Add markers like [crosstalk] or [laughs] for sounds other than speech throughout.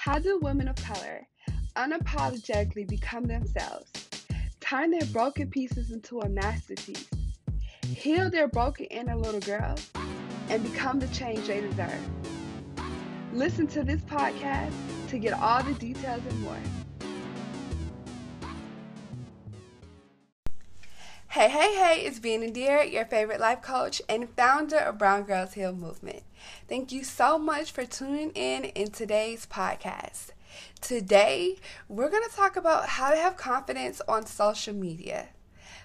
How do women of color unapologetically become themselves, turn their broken pieces into a masterpiece, heal their broken inner little girl, and become the change they deserve? Listen to this podcast to get all the details and more. Hey, hey, hey, it's Being Endear, your favorite life coach and founder of Brown Girls Heal Movement. Thank you so much for tuning in in today's podcast. Today, we're going to talk about how to have confidence on social media.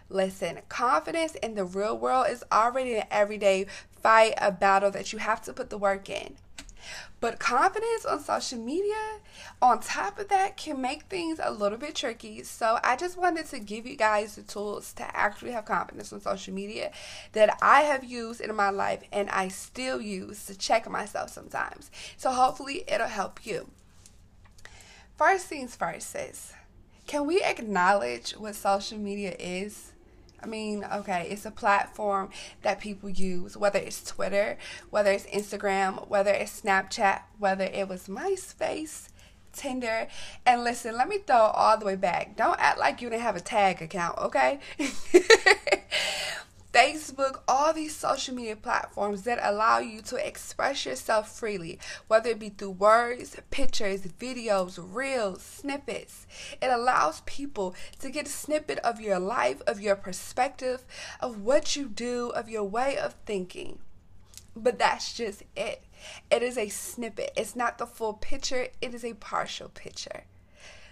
Listen, confidence in the real world is already an everyday fight, a battle that you have to put the work in. But confidence on social media, on top of that, can make things a little bit tricky. So I just wanted to give you guys the tools to actually have confidence on social media that I have used in my life and I still use to check myself sometimes. So hopefully it'll help you. First things first, sis. Can we acknowledge what social media is? I mean, okay, it's a platform that people use, whether it's Twitter, whether it's Instagram, whether it's Snapchat, whether it was MySpace, Tinder. And listen, let me throw all the way back. Don't act like you didn't have a tag account, okay? [laughs] Facebook, all these social media platforms that allow you to express yourself freely, whether it be through words, pictures, videos, reels, snippets. It allows people to get a snippet of your life, of your perspective, of what you do, of your way of thinking. But that's just it. It is a snippet. It's not the full picture, it is a partial picture.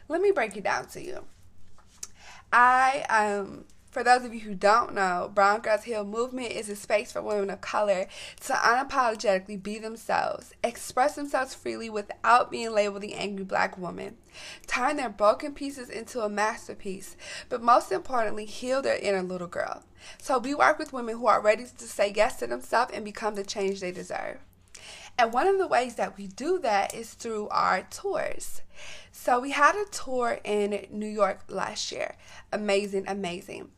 Let me break it down to you. I um for those of you who don't know, Brown Girls Heal Movement is a space for women of color to unapologetically be themselves, express themselves freely without being labeled the angry black woman, turn their broken pieces into a masterpiece, but most importantly, heal their inner little girl. So we work with women who are ready to say yes to themselves and become the change they deserve. And one of the ways that we do that is through our tours. So we had a tour in New York last year. Amazing, amazing.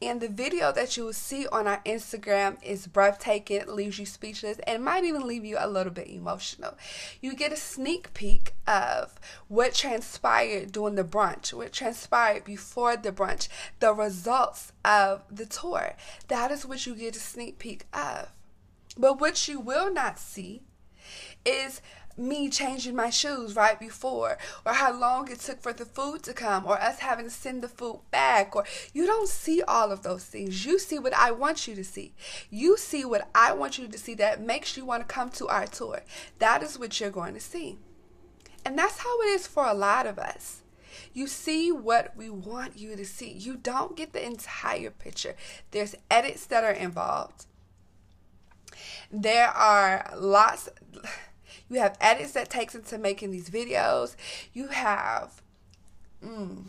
And the video that you will see on our Instagram is breathtaking, leaves you speechless, and might even leave you a little bit emotional. You get a sneak peek of what transpired during the brunch, what transpired before the brunch, the results of the tour. That is what you get a sneak peek of. But what you will not see is me changing my shoes right before, or how long it took for the food to come, or us having to send the food back, or you don't see all of those things. You see what I want you to see. You see what I want you to see that makes you want to come to our tour. That is what you're going to see. And that's how it is for a lot of us. You see what we want you to see. You don't get the entire picture. There's edits that are involved. There are lots you have edits that takes into making these videos. You have, mm,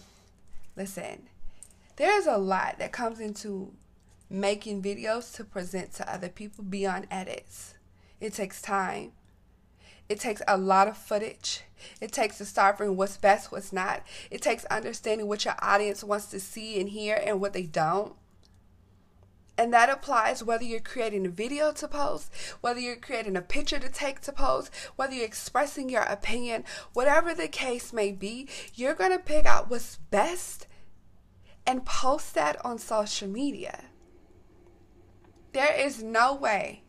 listen, there's a lot that comes into making videos to present to other people beyond edits. It takes time. It takes a lot of footage. It takes deciphering what's best, what's not. It takes understanding what your audience wants to see and hear and what they don't. And that applies whether you're creating a video to post, whether you're creating a picture to take to post, whether you're expressing your opinion, whatever the case may be, you're going to pick out what's best and post that on social media. There is no way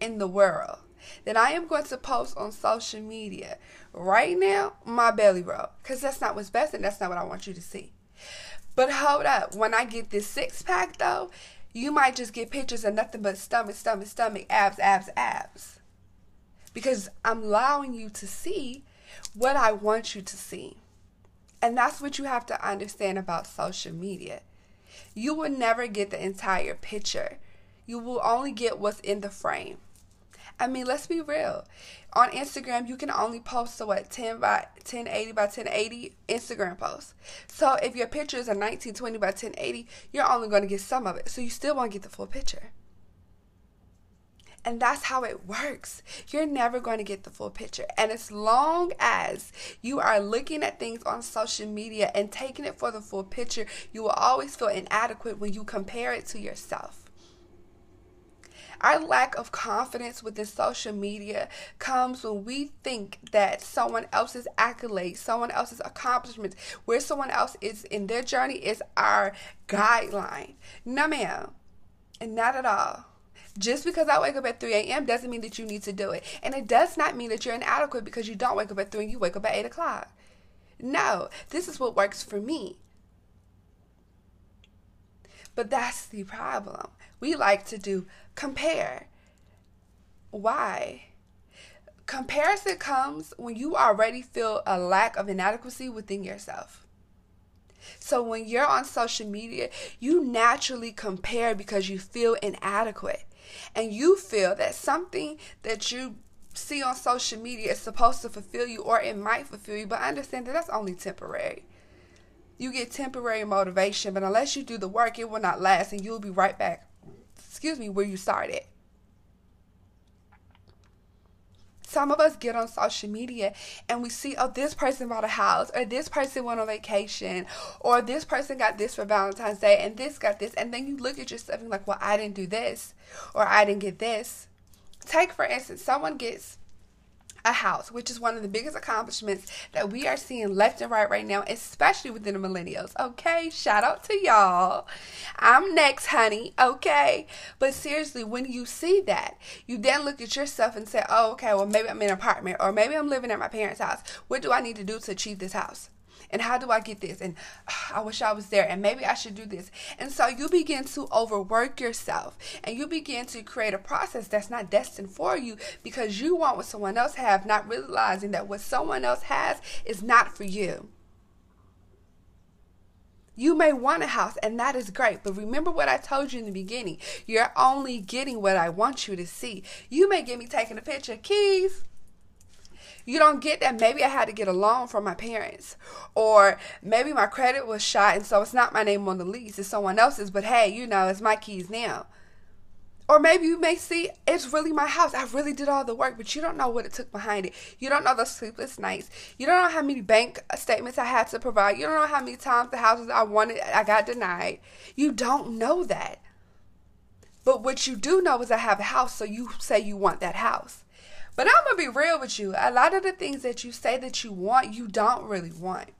in the world that I am going to post on social media right now my belly roll because that's not what's best and that's not what I want you to see. But hold up, when I get this six pack though, you might just get pictures of nothing but stomach, stomach, stomach, abs, abs, abs. Because I'm allowing you to see what I want you to see. And that's what you have to understand about social media. You will never get the entire picture. You will only get what's in the frame. I mean, let's be real. On Instagram, you can only post a what 10 by 1080 by 1080 Instagram post. So if your picture is a 1920 by 1080, you're only going to get some of it. So you still won't get the full picture. And that's how it works. You're never going to get the full picture. And as long as you are looking at things on social media and taking it for the full picture, you will always feel inadequate when you compare it to yourself. Our lack of confidence within social media comes when we think that someone else's accolades, someone else's accomplishments, where someone else is in their journey is our guideline. No, ma'am. And not at all. Just because I wake up at 3 a.m. doesn't mean that you need to do it. And it does not mean that you're inadequate because you don't wake up at 3 and you wake up at 8 o'clock. No, this is what works for me. But that's the problem. We like to do compare. Why? Comparison comes when you already feel a lack of inadequacy within yourself. So when you're on social media, you naturally compare because you feel inadequate. And you feel that something that you see on social media is supposed to fulfill you or it might fulfill you, but understand that that's only temporary. You get temporary motivation, but unless you do the work, it will not last and you'll be right back, excuse me, where you started. Some of us get on social media and we see, oh, this person bought a house, or this person went on vacation, or this person got this for Valentine's Day, and this got this. And then you look at yourself and like, well, I didn't do this, or I didn't get this. Take, for instance, someone gets a house, which is one of the biggest accomplishments that we are seeing left and right right now, especially within the millennials. Okay, shout out to y'all. I'm next, honey. Okay, but seriously, when you see that, you then look at yourself and say, oh, okay, well, maybe I'm in an apartment or maybe I'm living at my parents' house. What do I need to do to achieve this house? And how do I get this? And ah, I wish I was there, and maybe I should do this. And so you begin to overwork yourself, and you begin to create a process that's not destined for you because you want what someone else have, not realizing that what someone else has is not for you. You may want a house, and that is great. But remember what I told you in the beginning. You're only getting what I want you to see. You may get me taking a picture. Keys, you don't get that. Maybe I had to get a loan from my parents, or maybe my credit was shot, and so it's not my name on the lease, it's someone else's. But hey, you know, it's my keys now. Or maybe you may see it's really my house. I really did all the work, but you don't know what it took behind it. You don't know the sleepless nights. You don't know how many bank statements I had to provide. You don't know how many times the houses I wanted I got denied. You don't know that. But what you do know is I have a house, so you say you want that house. But I'm to be real with you. A lot of the things that you say that you want, you don't really want.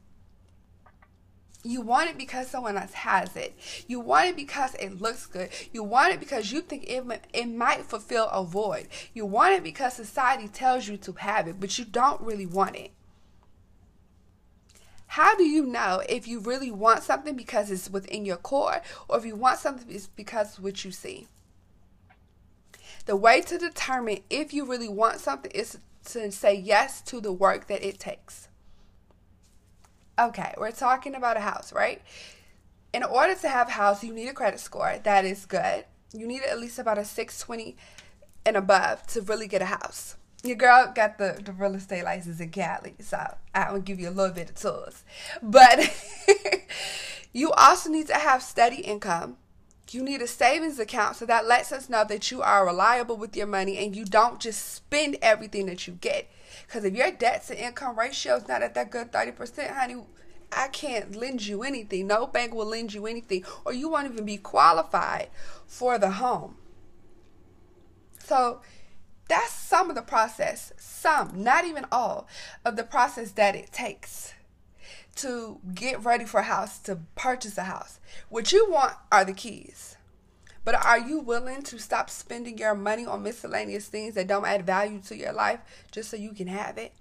You want it because someone else has it. You want it because it looks good. You want it because you think it, it might fulfill a void. You want it because society tells you to have it, but you don't really want it. How do you know if you really want something because it's within your core or if you want something because it's what you see? The way to determine if you really want something is to say yes to the work that it takes. Okay, we're talking about a house, right? In order to have a house, you need a credit score. That is good. You need at least about a 620 and above to really get a house. Your girl got the, the real estate license in Cali, so I'm gonna give you a little bit of tools. But [laughs] you also need to have steady income you need a savings account so that lets us know that you are reliable with your money and you don't just spend everything that you get. Because if your debt to income ratio is not at that good 30%, honey, I can't lend you anything. No bank will lend you anything, or you won't even be qualified for the home. So that's some of the process, some, not even all, of the process that it takes to get ready for a house, to purchase a house. What you want are the keys. But are you willing to stop spending your money on miscellaneous things that don't add value to your life just so you can have it?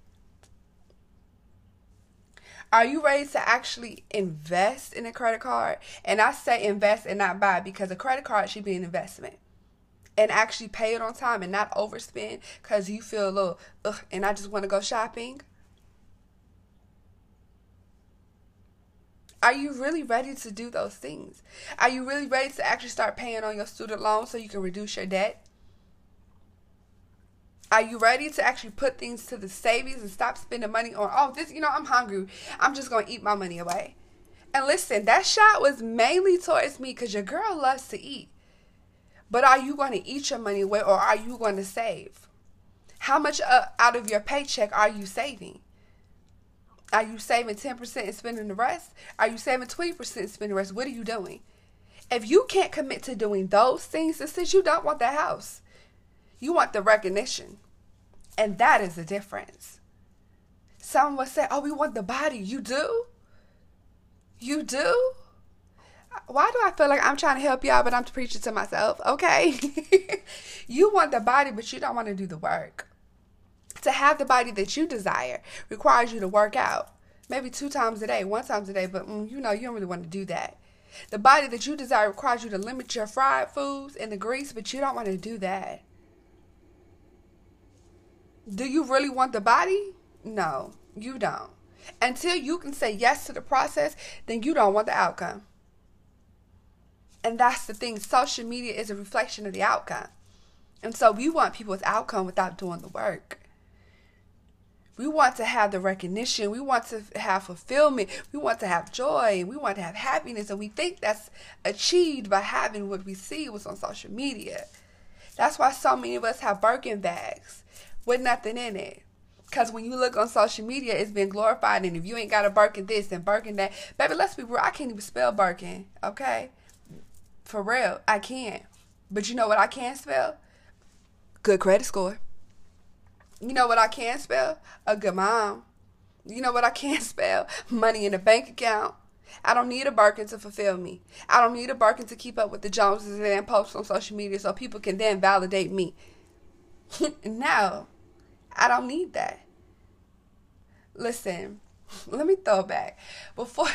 Are you ready to actually invest in a credit card? And I say invest and not buy because a credit card should be an investment. And actually pay it on time and not overspend because you feel a little, ugh, and I just want to go shopping. Are you really ready to do those things? Are you really ready to actually start paying on your student loan so you can reduce your debt? Are you ready to actually put things to the savings and stop spending money on, oh, this, you know, I'm hungry. I'm just going to eat my money away. And listen, that shot was mainly towards me because your girl loves to eat. But are you going to eat your money away or are you going to save? How much uh, out of your paycheck are you saving? Are you saving 10% and spending the rest? Are you saving 20% and spending the rest? What are you doing? If you can't commit to doing those things, it says you don't want the house. You want the recognition. And that is the difference. Some would say, Oh, we want the body. You do? You do? Why do I feel like I'm trying to help y'all, but I'm preaching to myself? Okay. [laughs] you want the body, but you don't want to do the work. To have the body that you desire requires you to work out. Maybe two times a day, one times a day, but mm, you know, you don't really want to do that. The body that you desire requires you to limit your fried foods and the grease, but you don't want to do that. Do you really want the body? No, you don't. Until you can say yes to the process, then you don't want the outcome. And that's the thing. Social media is a reflection of the outcome. And so we want people's outcome without doing the work. We want to have the recognition. We want to have fulfillment. We want to have joy. We want to have happiness. And we think that's achieved by having what we see was on social media. That's why so many of us have Birkin bags with nothing in it. Because when you look on social media, it's been glorified. And if you ain't got a Birkin this and Birkin that, baby, let's be real. I can't even spell Birkin, okay? For real, I can't. But you know what I can spell? Good credit score. You know what I can spell? A good mom. You know what I can [laughs] spell? Money in a bank account. I don't need a Birkin to fulfill me. I don't need a Birkin to keep up with the Joneses and post on social media so people can then validate me. [laughs] no, I don't need that. Listen, [laughs] let me throw back. Before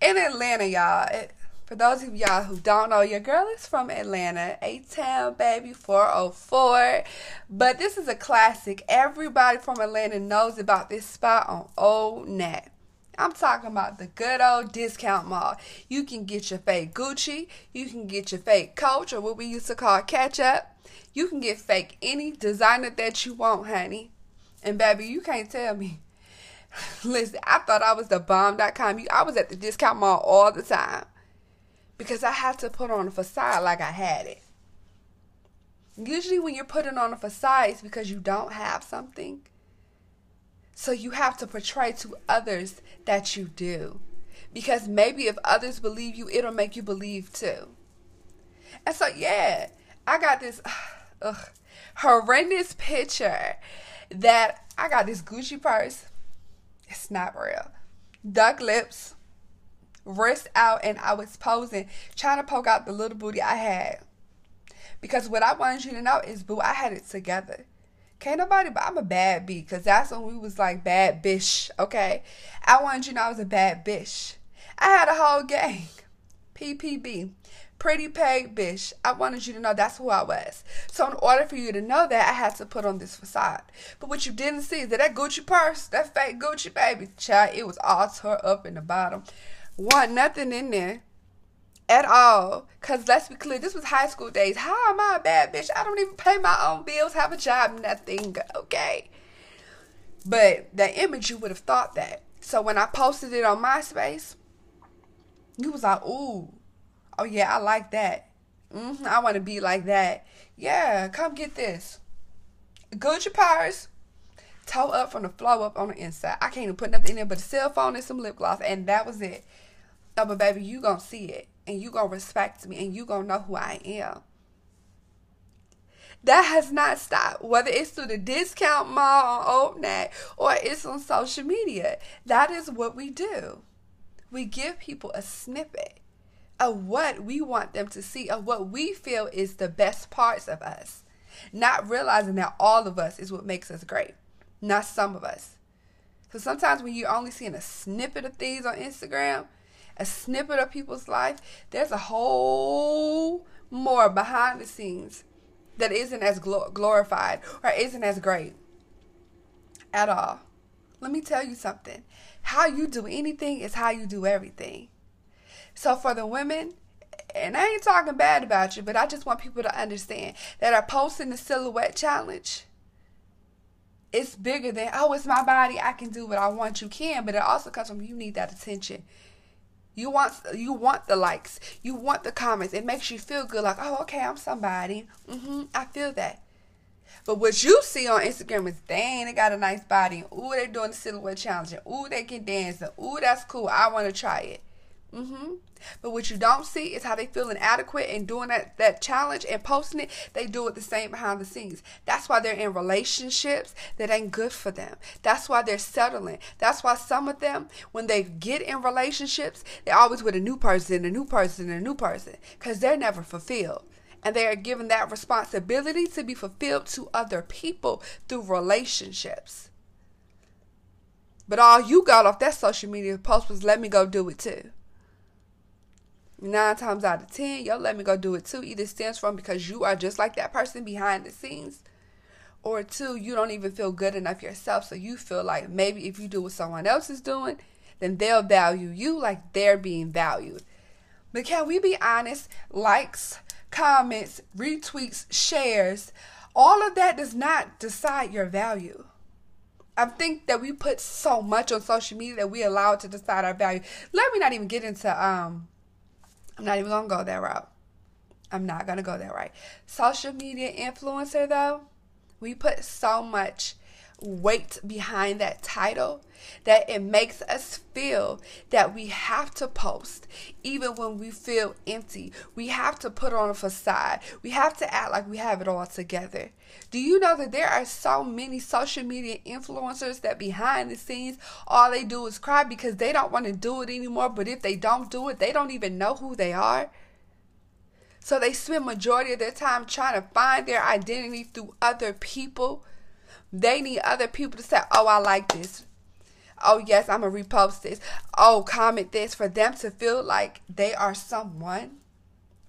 in Atlanta, y'all, it, for those of y'all who don't know, your girl is from Atlanta, A Town Baby 404. But this is a classic. Everybody from Atlanta knows about this spot on Old Nat. I'm talking about the good old discount mall. You can get your fake Gucci, you can get your fake Coach, or what we used to call catch up. You can get fake any designer that you want, honey. And baby, you can't tell me. [laughs] Listen, I thought I was the bomb.com. I was at the discount mall all the time because I have to put on a facade like I had it. Usually, when you're putting on a facade, it's because you don't have something. So you have to portray to others that you do. Because maybe if others believe you, it'll make you believe too. And so, yeah, I got this [sighs] ugh, horrendous picture that I got this Gucci purse. It's not real. Duck lips, wrist out and I was posing, trying to poke out the little booty I had. Because what I wanted you to know is, boo, I had it together. Can't nobody, but I'm a bad bee, because that's when we was like bad bitch, okay? I wanted you to know I was a bad bitch. I had a whole gang. PPB. Pretty paid bitch. I wanted you to know that's who I was. So in order for you to know that, I had to put on this facade. But what you didn't see is that that Gucci purse, that fake Gucci baby, child, it was all tore up in the bottom want nothing in there at all. Cause let's be clear, this was high school days. How am I a bad bitch? I don't even pay my own bills, have a job, nothing. Okay. But the image you would have thought that. So when I posted it on MySpace, you was like, ooh, oh yeah, I like that. Mm-hmm, I want to be like that. Yeah, come get this. Gucci purse, toe up from the flow up on the inside. I can't even put nothing in there but a cell phone and some lip gloss, and that was it. But baby, you gonna see it and you gonna respect me and you gonna know who I am. That has not stopped, whether it's through the discount mall on Old Nat or it's on social media. That is what we do. We give people a snippet of what we want them to see, of what we feel is the best parts of us, not realizing that all of us is what makes us great, not some of us. So sometimes when you're only seeing a snippet of things on Instagram, a snippet of people's life, there's a whole more behind the scenes that isn't as glorified or isn't as great at all. Let me tell you something. How you do anything is how you do everything. So for the women, and I ain't talking bad about you, but I just want people to understand that are posting the silhouette challenge. It's bigger than, oh, it's my body. I can do what I want. You can, but it also comes from you need that attention. You want you want the likes. You want the comments. It makes you feel good like, "Oh, okay, I'm somebody." Mhm. I feel that. But what you see on Instagram is, dang, they got a nice body. Ooh, they doing the silhouette challenge. Ooh, they can dance. Ooh, that's cool. I want to try it. Mm-hmm. But what you don't see is how they feel inadequate and doing that, that challenge and posting it. They do it the same behind the scenes. That's why they're in relationships that ain't good for them. That's why they're settling. That's why some of them, when they get in relationships, they're always with a new person, a new person, a new person, because they're never fulfilled. And they are given that responsibility to be fulfilled to other people through relationships. But all you got off that social media post was let me go do it too. Nine times out of ten, yo, let me go do it too. Either stems from because you are just like that person behind the scenes, or two, you don't even feel good enough yourself. So you feel like maybe if you do what someone else is doing, then they'll value you like they're being valued. But can we be honest? Likes, comments, retweets, shares, all of that does not decide your value. I think that we put so much on social media that we allow it to decide our value. Let me not even get into um I'm not even gonna go that route. I'm not gonna go that right. Social media influencer though, we put so much weight behind that title that it makes us feel that we have to post even when we feel empty. We have to put on a facade. We have to act like we have it all together. Do you know that there are so many social media influencers that behind the scenes all they do is cry because they don't want to do it anymore, but if they don't do it, they don't even know who they are? So they spend majority of their time trying to find their identity through other people. They need other people to say, "Oh, I like this. Oh yes i'm gonna repost this. Oh comment this for them to feel like they are someone.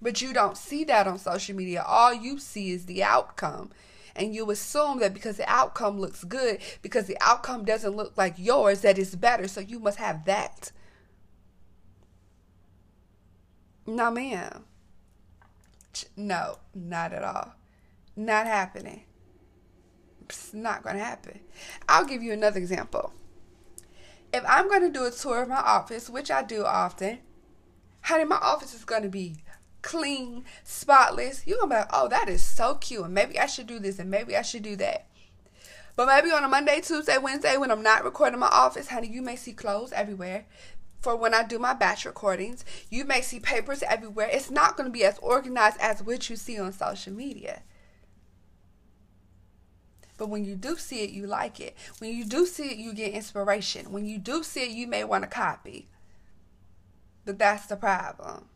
But you don't see that on social media. All you see is the outcome. And you assume that because the outcome looks good because the outcome doesn't look like yours that it's better. So you must have that. No ma'am. No not at all. Not happening it's not going to happen i'll give you another example if I'm going to do a tour of my office, which I do often, honey, my office is going to be clean, spotless. You're going to be like, oh, that is so cute. And maybe I should do this and maybe I should do that. But maybe on a Monday, Tuesday, Wednesday, when I'm not recording my office, honey, you may see clothes everywhere. For when I do my batch recordings, you may see papers everywhere. It's not going to be as organized as what you see on social media. But when you do see it, you like it. When you do see it, you get inspiration. When you do see it, you may want to copy. But that's the problem.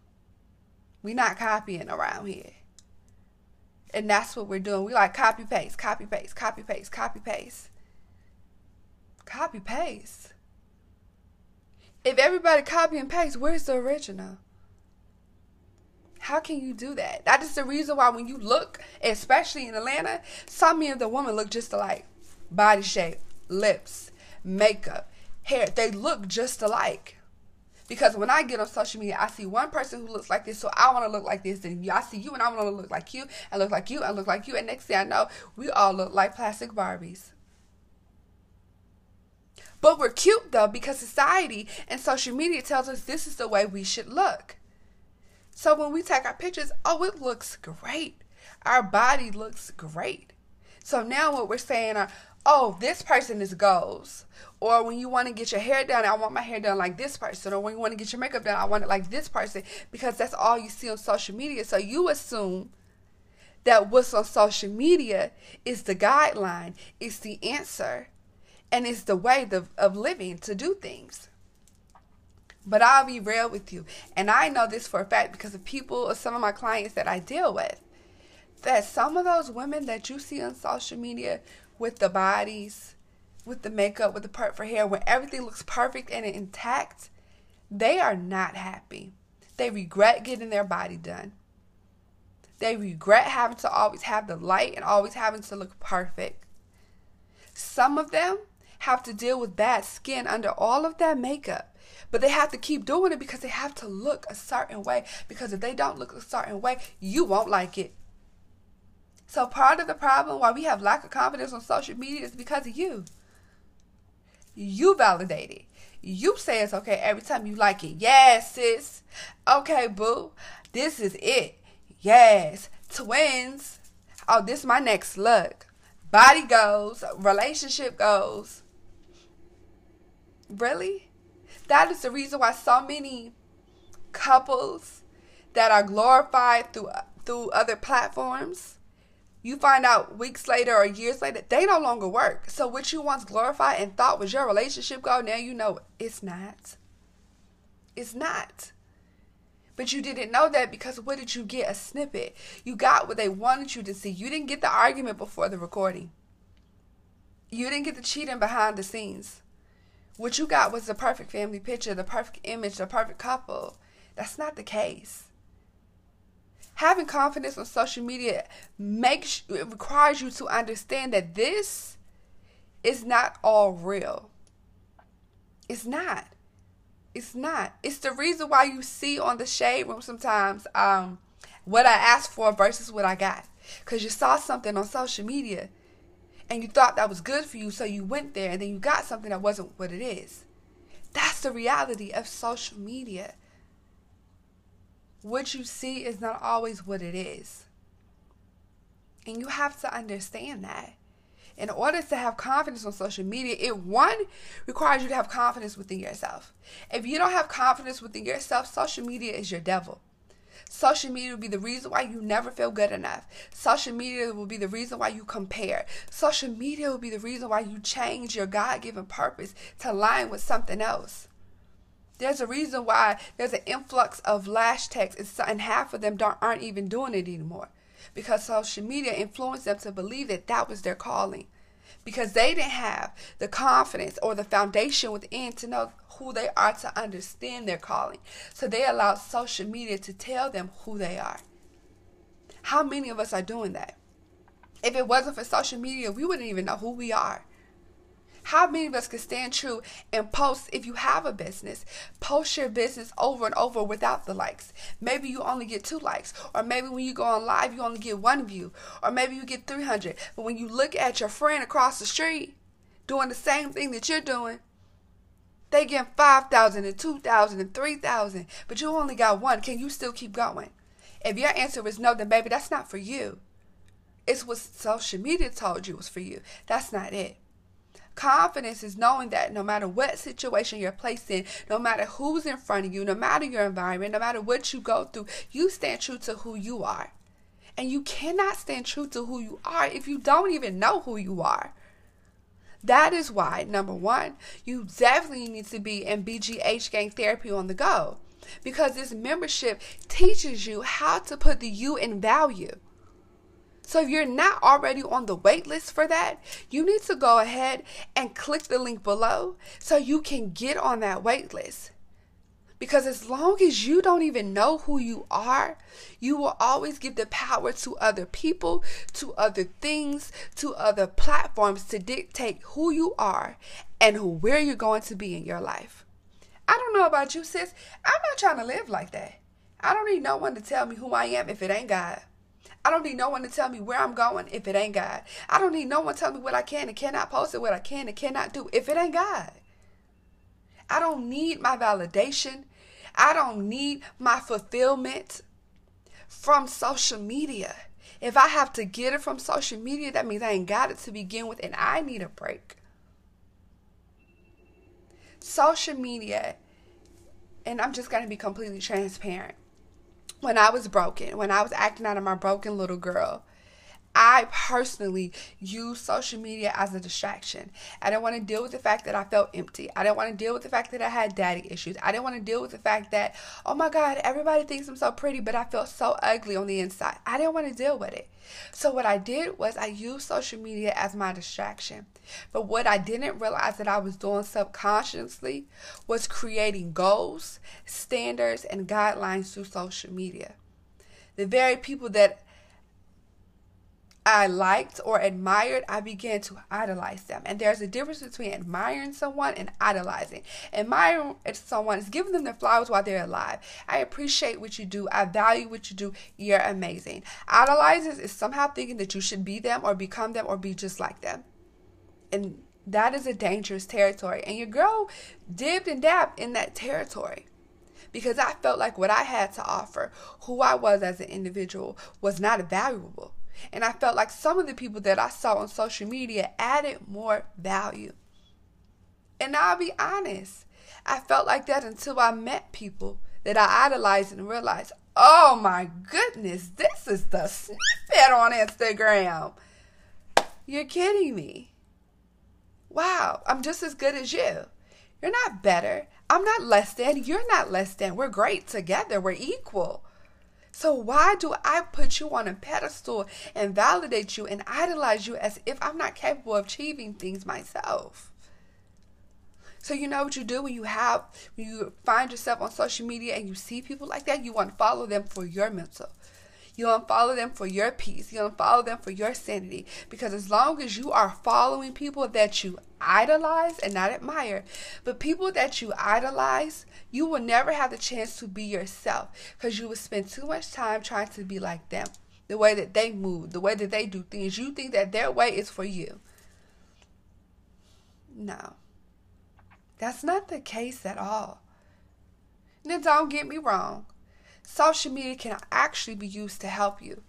We're not copying around here. And that's what we're doing. We like copy paste, copy paste, copy paste, copy paste. Copy paste. If everybody copy and paste, where's the original? How can you do that? That is the reason why when you look, especially in Atlanta, some of the women look just alike. Body shape, lips, makeup, hair, they look just alike. Because when I get on social media, I see one person who looks like this, so I want to look like this. And I see you, and I want to look like you, and look like you, and look like you. And next thing I know, we all look like plastic Barbies. But we're cute though, because society and social media tells us this is the way we should look. So when we take our pictures, oh, it looks great. Our body looks great. So now what we're saying are, oh, this person is goals. Or when you want to get your hair done, I want my hair done like this person. Or when you want to get your makeup done, I want it like this person. Because that's all you see on social media. So you assume that what's on social media is the guideline, it's the answer, and it's the way of, of living to do things. But I'll be real with you. And I know this for a fact because of people or some of my clients that I deal with. That some of those women that you see on social media with the bodies, with the makeup, with the part for hair, where everything looks perfect and intact, they are not happy. They regret getting their body done. They regret having to always have the light and always having to look perfect. Some of them have to deal with bad skin under all of that makeup. But they have to keep doing it because they have to look a certain way. Because if they don't look a certain way, you won't like it. So part of the problem why we have lack of confidence on social media is because of you. You validate it. You say it's okay every time you like it. Yes, sis. Okay, boo. This is it. Yes. Twins. Oh, this is my next look. Body goes. Relationship goes. Really? That is the reason why so many couples that are glorified through through other platforms, you find out weeks later or years later they no longer work. So what you once glorified and thought was your relationship goal, now you know it's not. It's not. But you didn't know that because what did you get? A snippet. You got what they wanted you to see. You didn't get the argument before the recording. You didn't get the cheating behind the scenes. What you got was the perfect family picture, the perfect image, the perfect couple. That's not the case. Having confidence on social media makes it requires you to understand that this is not all real. It's not. It's not. It's the reason why you see on the shade room sometimes um, what I asked for versus what I got. Because you saw something on social media and you thought that was good for you, so you went there and then you got something that wasn't what it is. That's the reality of social media. What you see is not always what it is. And you have to understand that in order to have confidence on social media, it one requires you to have confidence within yourself. If you don't have confidence within yourself, social media is your devil. Social media will be the reason why you never feel good enough. Social media will be the reason why you compare. Social media will be the reason why you change your God given purpose to align with something else. There's a reason why there's an influx of lash techs, and half of them aren't even doing it anymore because social media influenced them to believe that that was their calling because they didn't have the confidence or the foundation within to know who they are to understand their calling. So they allowed social media to tell them who they are. How many of us are doing that? If it wasn't for social media, we wouldn't even know who we are. How many of us can stand true and post if you have a business? Post your business over and over without the likes. Maybe you only get two likes, or maybe when you go on live, you only get one view, or maybe you get 300. But when you look at your friend across the street doing the same thing that you're doing, they get 5,000 and 2,000 and 3,000, but you only got one. Can you still keep going? If your answer is no, then baby, that's not for you. It's what social media told you was for you. That's not it. Confidence is knowing that no matter what situation you're placed in, no matter who's in front of you, no matter your environment, no matter what you go through, you stand true to who you are. And you cannot stand true to who you are if you don't even know who you are. That is why, number one, you definitely need to be in BGH Gang Therapy on the go because this membership teaches you how to put the you in value. So if you're not already on the wait list for that, you need to go ahead and click the link below so you can get on that wait list. Because as long as you don't even know who you are, you will always give the power to other people, to other things, to other platforms to dictate who you are and where you're going to be in your life. I don't know about you, sis. I'm not trying to live like that. I don't need no one to tell me who I am if it ain't God. I don't need no one to tell me where I'm going if it ain't God. I don't need no one to tell me what I can and cannot post and what I can and cannot do if it ain't God. I don't need my validation. I don't need my fulfillment from social media. If I have to get it from social media, that means I ain't got it to begin with and I need a break. Social media, and I'm just going to be completely transparent. When I was broken, when I was acting out of my broken little girl, I personally use social media as a distraction. I didn't want to deal with the fact that I felt empty. I didn't want to deal with the fact that I had daddy issues. I didn't want to deal with the fact that, oh my God, everybody thinks I'm so pretty, but I felt so ugly on the inside. I didn't want to deal with it. So, what I did was I used social media as my distraction. But what I didn't realize that I was doing subconsciously was creating goals, standards, and guidelines through social media. The very people that I liked or admired, I began to idolize them. And there's a difference between admiring someone and idolizing. Admiring someone is giving them their flowers while they're alive. I appreciate what you do. I value what you do. You're amazing. Idolizing is somehow thinking that you should be them or become them or be just like them. And that is a dangerous territory. And your girl dipped and dabbed in that territory because I felt like what I had to offer, who I was as an individual, was not valuable. And I felt like some of the people that I saw on social media added more value. And I'll be honest, I felt like that until I met people that I idolized and realized, oh my goodness, this is the snippet on Instagram. You're kidding me. Wow, I'm just as good as you. You're not better. I'm not less than. You're not less than. We're great together. We're equal. So why do I put you on a pedestal and validate you and idolize you as if I'm not capable of achieving things myself? So you know what you do when you have when you find yourself on social media and you see people like that, you want to follow them for your mental. You don't follow them for your peace. You don't follow them for your sanity. Because as long as you are following people that you idolize and not admire, but people that you idolize, you will never have the chance to be yourself because you will spend too much time trying to be like them. The way that they move, the way that they do things. You think that their way is for you. No. That's not the case at all. Now, don't get me wrong. Social media can actually be used to help you,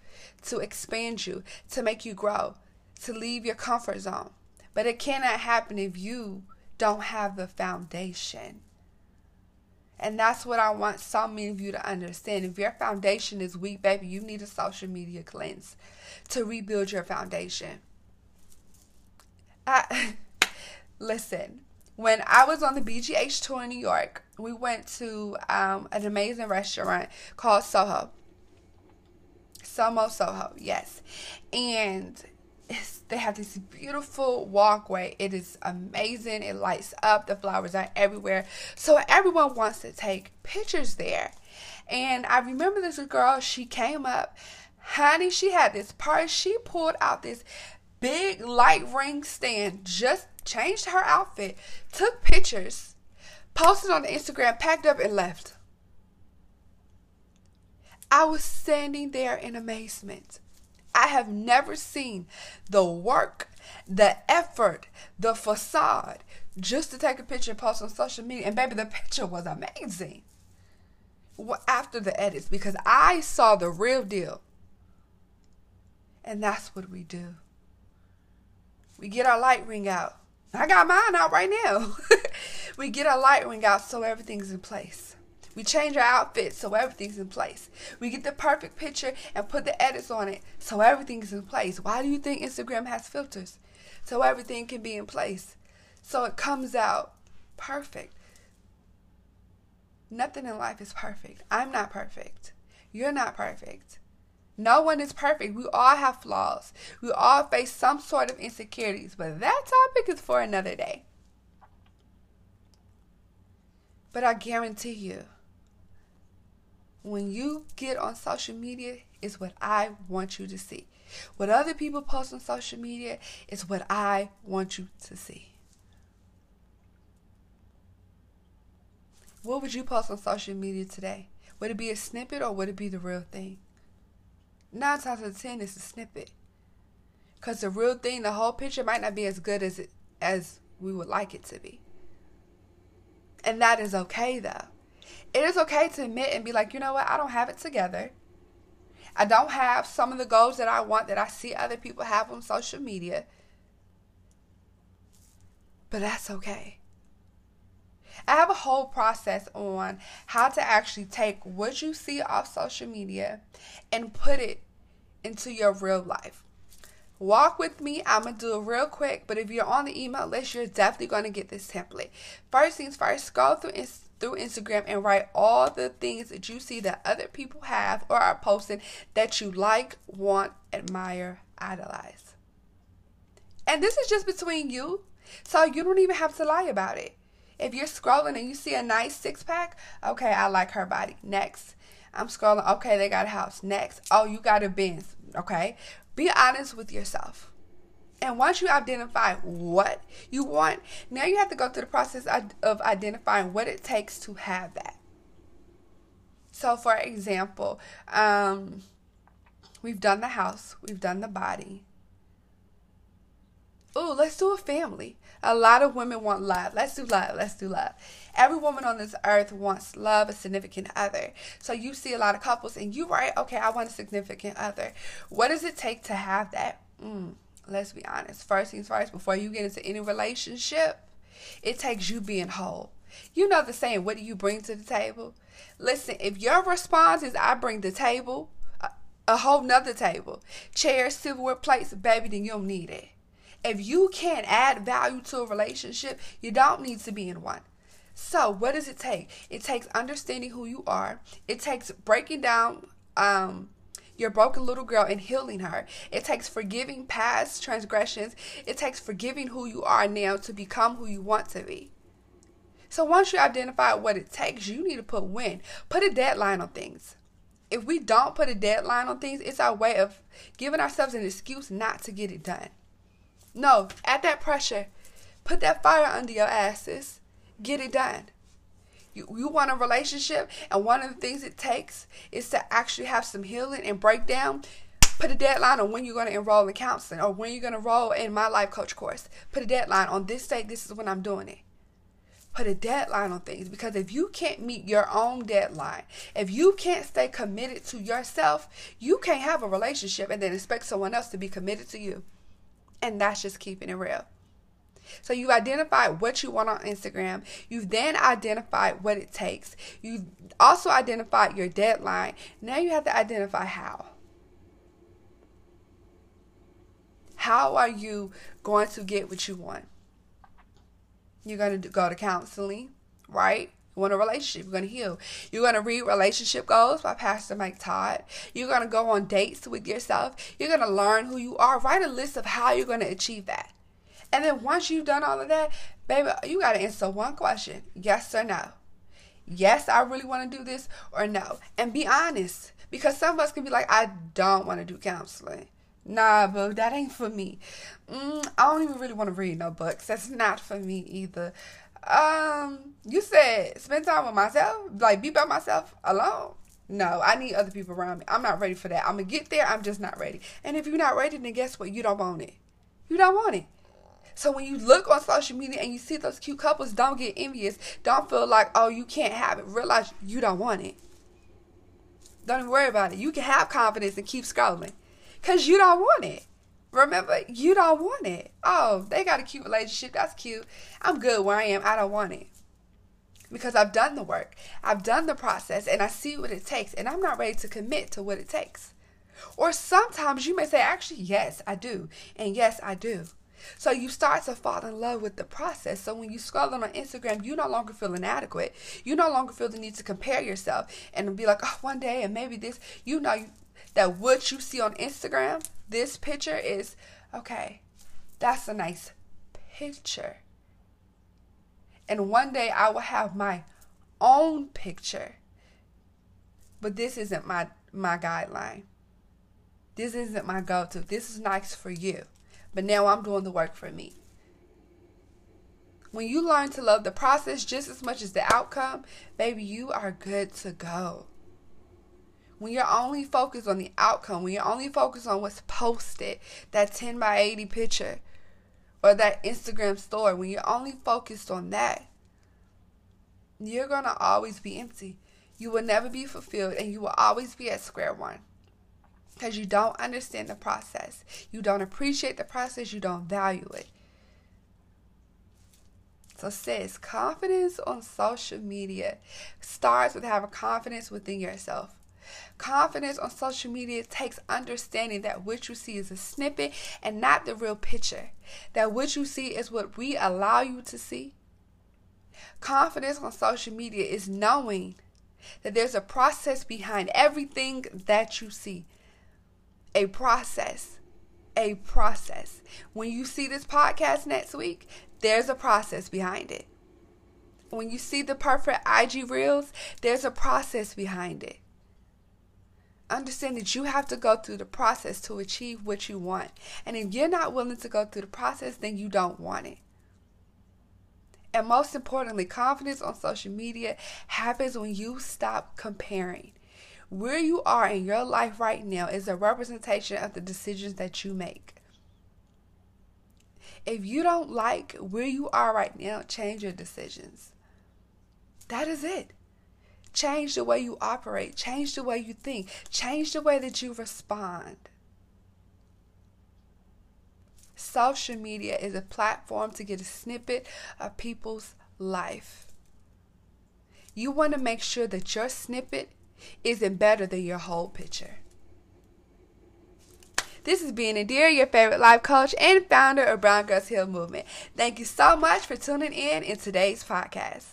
to expand you, to make you grow, to leave your comfort zone. But it cannot happen if you don't have the foundation. And that's what I want so many of you to understand. If your foundation is weak, baby, you need a social media cleanse to rebuild your foundation. I, [laughs] listen, when I was on the BGH tour in New York, we went to um, an amazing restaurant called Soho. Somo Soho, yes. And they have this beautiful walkway. It is amazing. It lights up. The flowers are everywhere. So everyone wants to take pictures there. And I remember this a girl, she came up. Honey, she had this purse. She pulled out this big light ring stand just changed her outfit, took pictures, posted on Instagram, packed up, and left. I was standing there in amazement. I have never seen the work, the effort, the facade just to take a picture and post on social media. And baby, the picture was amazing. After the edits, because I saw the real deal. And that's what we do. We get our light ring out. I got mine out right now. [laughs] we get our light ring out so everything's in place. We change our outfit so everything's in place. We get the perfect picture and put the edits on it so everything's in place. Why do you think Instagram has filters? So everything can be in place. So it comes out perfect. Nothing in life is perfect. I'm not perfect. You're not perfect. No one is perfect. We all have flaws. We all face some sort of insecurities, but that topic is for another day. But I guarantee you, when you get on social media, is what I want you to see. What other people post on social media is what I want you to see. What would you post on social media today? Would it be a snippet or would it be the real thing? Nine times out of ten it's a snippet. Cause the real thing, the whole picture might not be as good as it as we would like it to be. And that is okay though. It is okay to admit and be like, you know what, I don't have it together. I don't have some of the goals that I want that I see other people have on social media. But that's okay. I have a whole process on how to actually take what you see off social media and put it into your real life. Walk with me. I'm going to do it real quick, but if you're on the email list, you're definitely going to get this template. First things first, scroll through through Instagram and write all the things that you see that other people have or are posting that you like, want, admire, idolize. And this is just between you, so you don't even have to lie about it. If you're scrolling and you see a nice six pack, okay, I like her body. Next. I'm scrolling, okay, they got a house. Next. Oh, you got a Benz. Okay. Be honest with yourself. And once you identify what you want, now you have to go through the process of identifying what it takes to have that. So, for example, um, we've done the house, we've done the body, Oh, let's do a family. A lot of women want love. Let's do love. Let's do love. Every woman on this earth wants love, a significant other. So you see a lot of couples, and you write, okay, I want a significant other. What does it take to have that? Mm, let's be honest. First things first, before you get into any relationship, it takes you being whole. You know the saying, what do you bring to the table? Listen, if your response is I bring the table, a, a whole nother table, chairs, silverware, plates, baby, then you don't need it. If you can't add value to a relationship, you don't need to be in one. So, what does it take? It takes understanding who you are. It takes breaking down um, your broken little girl and healing her. It takes forgiving past transgressions. It takes forgiving who you are now to become who you want to be. So once you identify what it takes, you need to put when. Put a deadline on things. If we don't put a deadline on things, it's our way of giving ourselves an excuse not to get it done. No, add that pressure. Put that fire under your asses. Get it done. You, you want a relationship, and one of the things it takes is to actually have some healing and breakdown. Put a deadline on when you're going to enroll in counseling or when you're going to enroll in my life coach course. Put a deadline on this date, this is when I'm doing it put a deadline on things because if you can't meet your own deadline, if you can't stay committed to yourself, you can't have a relationship and then expect someone else to be committed to you. And that's just keeping it real. So you've identified what you want on Instagram. You've then identified what it takes. You've also identified your deadline. Now you have to identify how. How are you going to get what you want? You're going to go to counseling, right? You want a relationship, you're going to heal. You're going to read Relationship Goals by Pastor Mike Todd. You're going to go on dates with yourself. You're going to learn who you are. Write a list of how you're going to achieve that. And then once you've done all of that, baby, you got to answer one question yes or no. Yes, I really want to do this, or no. And be honest. Because some of us can be like, I don't want to do counseling. Nah, boo, that ain't for me. Mm, I don't even really want to read no books. That's not for me either. Um, you said spend time with myself, like be by myself alone. No, I need other people around me. I'm not ready for that. I'm gonna get there. I'm just not ready. And if you're not ready, then guess what? You don't want it. You don't want it. So when you look on social media and you see those cute couples, don't get envious. Don't feel like, oh, you can't have it. Realize you don't want it. Don't even worry about it. You can have confidence and keep scrolling. Because you don't want it. Remember, you don't want it. Oh, they got a cute relationship. That's cute. I'm good where I am. I don't want it. Because I've done the work, I've done the process, and I see what it takes, and I'm not ready to commit to what it takes. Or sometimes you may say, actually, yes, I do. And yes, I do. So you start to fall in love with the process. So when you scroll on Instagram, you no longer feel inadequate. You no longer feel the need to compare yourself and be like, oh, one day and maybe this. You know, that what you see on Instagram, this picture is okay, that's a nice picture. And one day I will have my own picture. But this isn't my my guideline. This isn't my go-to. This is nice for you. But now I'm doing the work for me. When you learn to love the process just as much as the outcome, baby, you are good to go when you're only focused on the outcome, when you're only focused on what's posted, that 10 by 80 picture or that Instagram story, when you're only focused on that, you're going to always be empty. You will never be fulfilled and you will always be at square one because you don't understand the process. You don't appreciate the process, you don't value it. So, sis, confidence on social media starts with having confidence within yourself. Confidence on social media takes understanding that what you see is a snippet and not the real picture. That what you see is what we allow you to see. Confidence on social media is knowing that there's a process behind everything that you see. A process. A process. When you see this podcast next week, there's a process behind it. When you see the perfect IG Reels, there's a process behind it understand that you have to go through the process to achieve what you want. And if you're not willing to go through the process, then you don't want it. And most importantly, confidence on social media happens when you stop comparing. Where you are in your life right now is a representation of the decisions that you make. If you don't like where you are right now, change your decisions. That is it. Change the way you operate, change the way you think, change the way that you respond. Social media is a platform to get a snippet of people's life. You want to make sure that your snippet isn't better than your whole picture. This is being Adira, your favorite life coach and founder of Brown Girls Hill Movement. Thank you so much for tuning in in today's podcast.